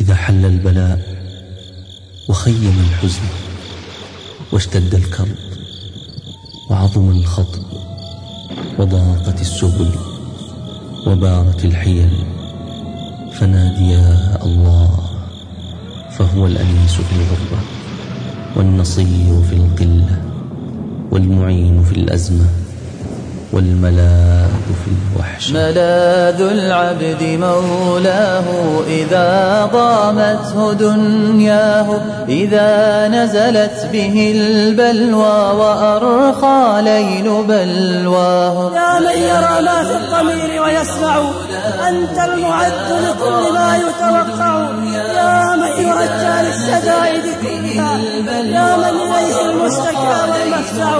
إذا حل البلاء وخيم الحزن واشتد الكرب وعظم الخطب وضاقت السبل وبارت الحيل فنادي يا الله فهو الأنيس في الغربة والنصير في القلة والمعين في الأزمة والملاذ في الوحش. ملاذ العبد مولاه إذا ضامته دنياه إذا نزلت به البلوى وأرخى ليل بلواه. يا من يرى ما في الضمير ويسمع أنت المعد لكل ما يتوقع. يا من يرجى للشدائد كلها يا من إليه المشتكى والمفزع.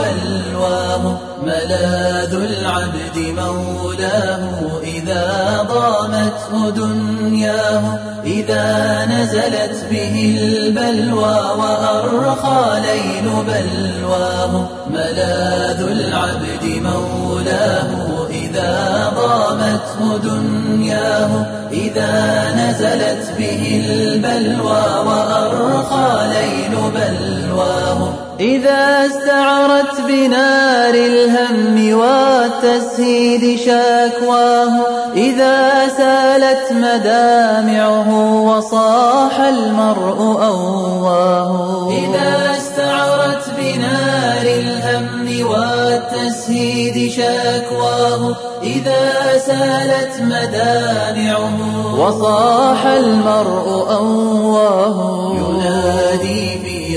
ملاذ العبد مولاه إذا ضامته دنياه إذا نزلت به البلوى وأرخى ليل بلواه. ملاذ العبد مولاه إذا ضامته دنياه إذا نزلت به البلوى وأرخى ليل بلواه. إذا استعرت بنار الهم والتسهيد شكواه إذا سالت مدامعه وصاح المرء أواه. إذا استعرت بنار الهم والتسهيد شكواه إذا سالت مدامعه وصاح المرء أواه.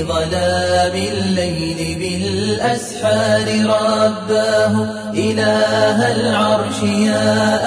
ظلام الليل بالأسحار رباه إله العرش يا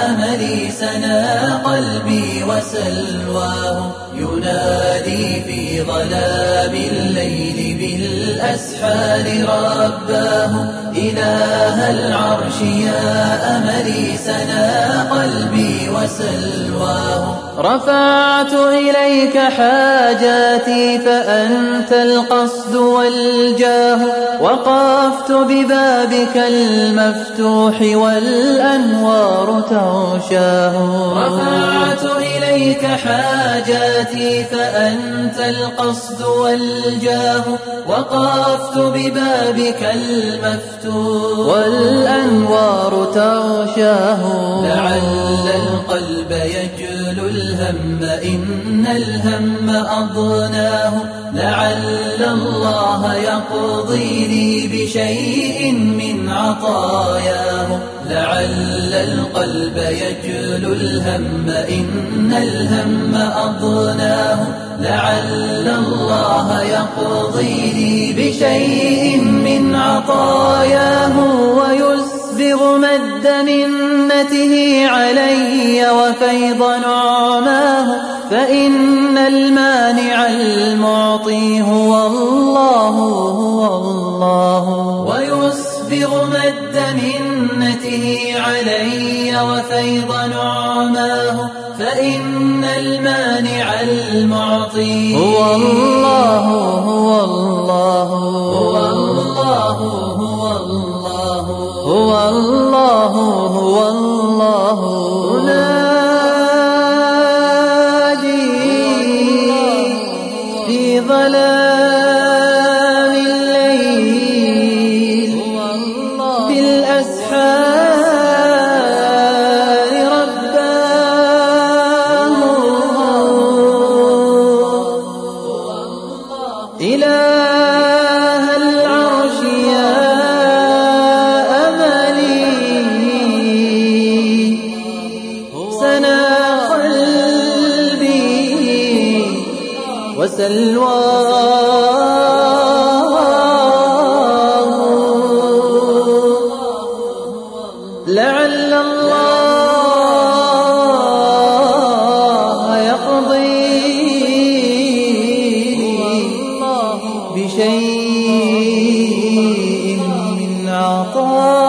أملي سنا قلبي وسلواه ينادي في ظلام الليل بالأسحار رباه إله العرش يا أملي سنا قلبي وسلواه. رفعت إليك حاجاتي فأنت القصد والجاه وقفت ببابك المفتوح والأنوار تغشاه. رفعت إليك حاجاتي فأنت القصد والجاه وقفت ببابك المفتوح. والأنوار تغشاه. لعل القلب يجل الهم إن الهم أضناه. لعل الله يقضي لي بشيء من عطاياه. لعل القلب يجل الهم إن الهم أضناه. لعل الله يقضي لي بشيء من عطاياه ويسبغ مد منته علي وفيض نعماه. فإن المانع المعطي هو الله هو الله مد منته علي وفيض نعماه فإن المانع المعطي. هو الله هو الله. هو الله هو الله. هو الله هو الله. أنادي في ظلام بالأسحار رباه إله العرش يا أملي. سنا قلبي وسلواه Oh.